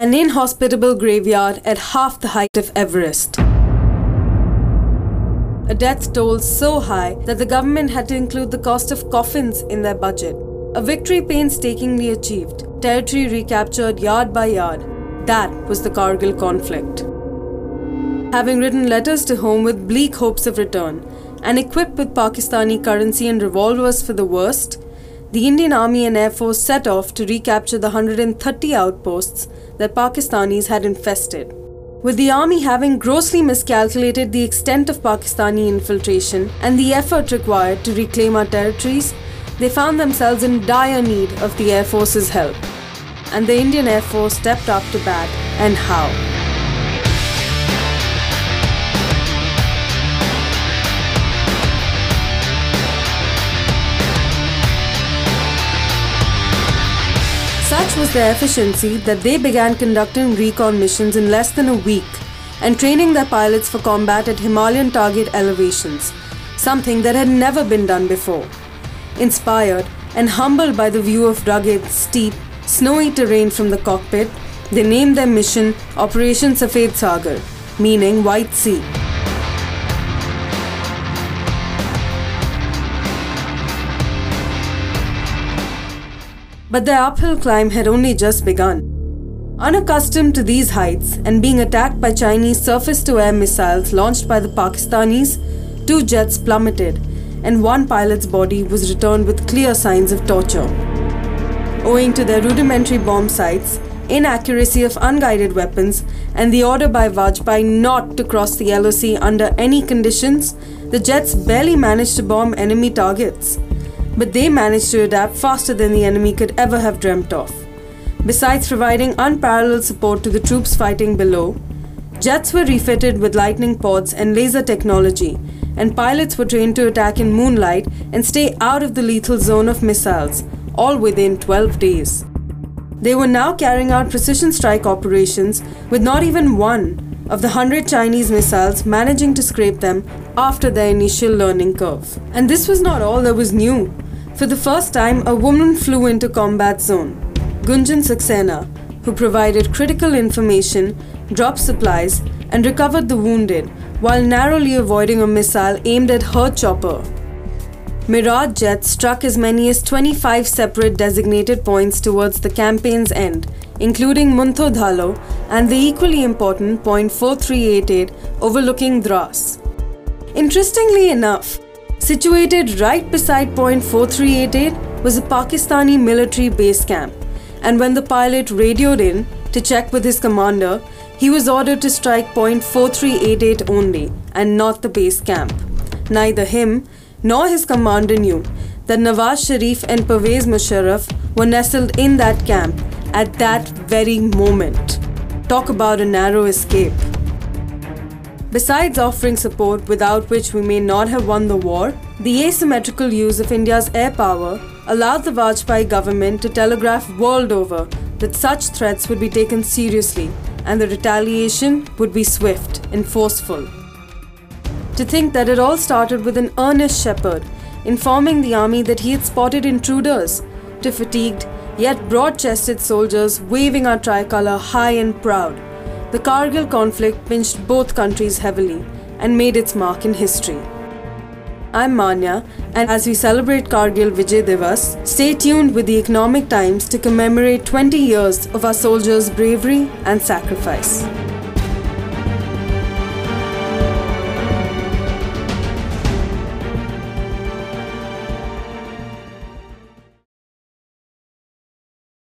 an inhospitable graveyard at half the height of Everest. A death toll so high that the government had to include the cost of coffins in their budget. A victory painstakingly achieved, territory recaptured yard by yard. That was the Kargil conflict. Having written letters to home with bleak hopes of return, and equipped with Pakistani currency and revolvers for the worst, the Indian Army and Air Force set off to recapture the 130 outposts that Pakistanis had infested. With the army having grossly miscalculated the extent of Pakistani infiltration and the effort required to reclaim our territories, they found themselves in dire need of the Air Force's help. And the Indian Air Force stepped up to bat, and how? Such was their efficiency that they began conducting recon missions in less than a week and training their pilots for combat at Himalayan target elevations, something that had never been done before. Inspired and humbled by the view of rugged, steep, snowy terrain from the cockpit, they named their mission Operation Safed Sagar, meaning White Sea. But their uphill climb had only just begun. Unaccustomed to these heights and being attacked by Chinese surface to air missiles launched by the Pakistanis, two jets plummeted and one pilot's body was returned with clear signs of torture. Owing to their rudimentary bomb sights, inaccuracy of unguided weapons, and the order by Vajpayee not to cross the Sea under any conditions, the jets barely managed to bomb enemy targets but they managed to adapt faster than the enemy could ever have dreamt of. Besides providing unparalleled support to the troops fighting below, jets were refitted with Litening pods and laser technology, and pilots were trained to attack in moonlight and stay out of the lethal zone of missiles, all within 12 days. They were now carrying out precision strike operations with not even one of the 100 Chinese missiles managing to scrape them after their initial learning curve. And this was not all that was new. For the first time, a woman flew into combat zone. Gunjan Saxena, who provided critical information, dropped supplies, and recovered the wounded while narrowly avoiding a missile aimed at her chopper. Mirage jets struck as many as 25 separate designated points towards the campaign's end, including Muntho Dhalo and the equally important point 4388 overlooking Dras. Interestingly enough, Situated right beside point 4388 was a Pakistani military base camp, and when the pilot radioed in to check with his commander, he was ordered to strike point 4388 only and not the base camp. Neither him nor his commander knew that Nawaz Sharif and Pervez Musharraf were nestled in that camp at that very moment. Talk about a narrow escape. Besides offering support without which we may not have won the war, the asymmetrical use of India's air power allowed the Vajpayee government to telegraph world over that such threats would be taken seriously and the retaliation would be swift and forceful. To think that it all started with an earnest shepherd informing the army that he had spotted intruders, to fatigued yet broad chested soldiers waving our tricolour high and proud the Kargil conflict pinched both countries heavily and made its mark in history. I'm Manya, and as we celebrate Kargil Vijay Divas, stay tuned with the Economic Times to commemorate 20 years of our soldiers' bravery and sacrifice.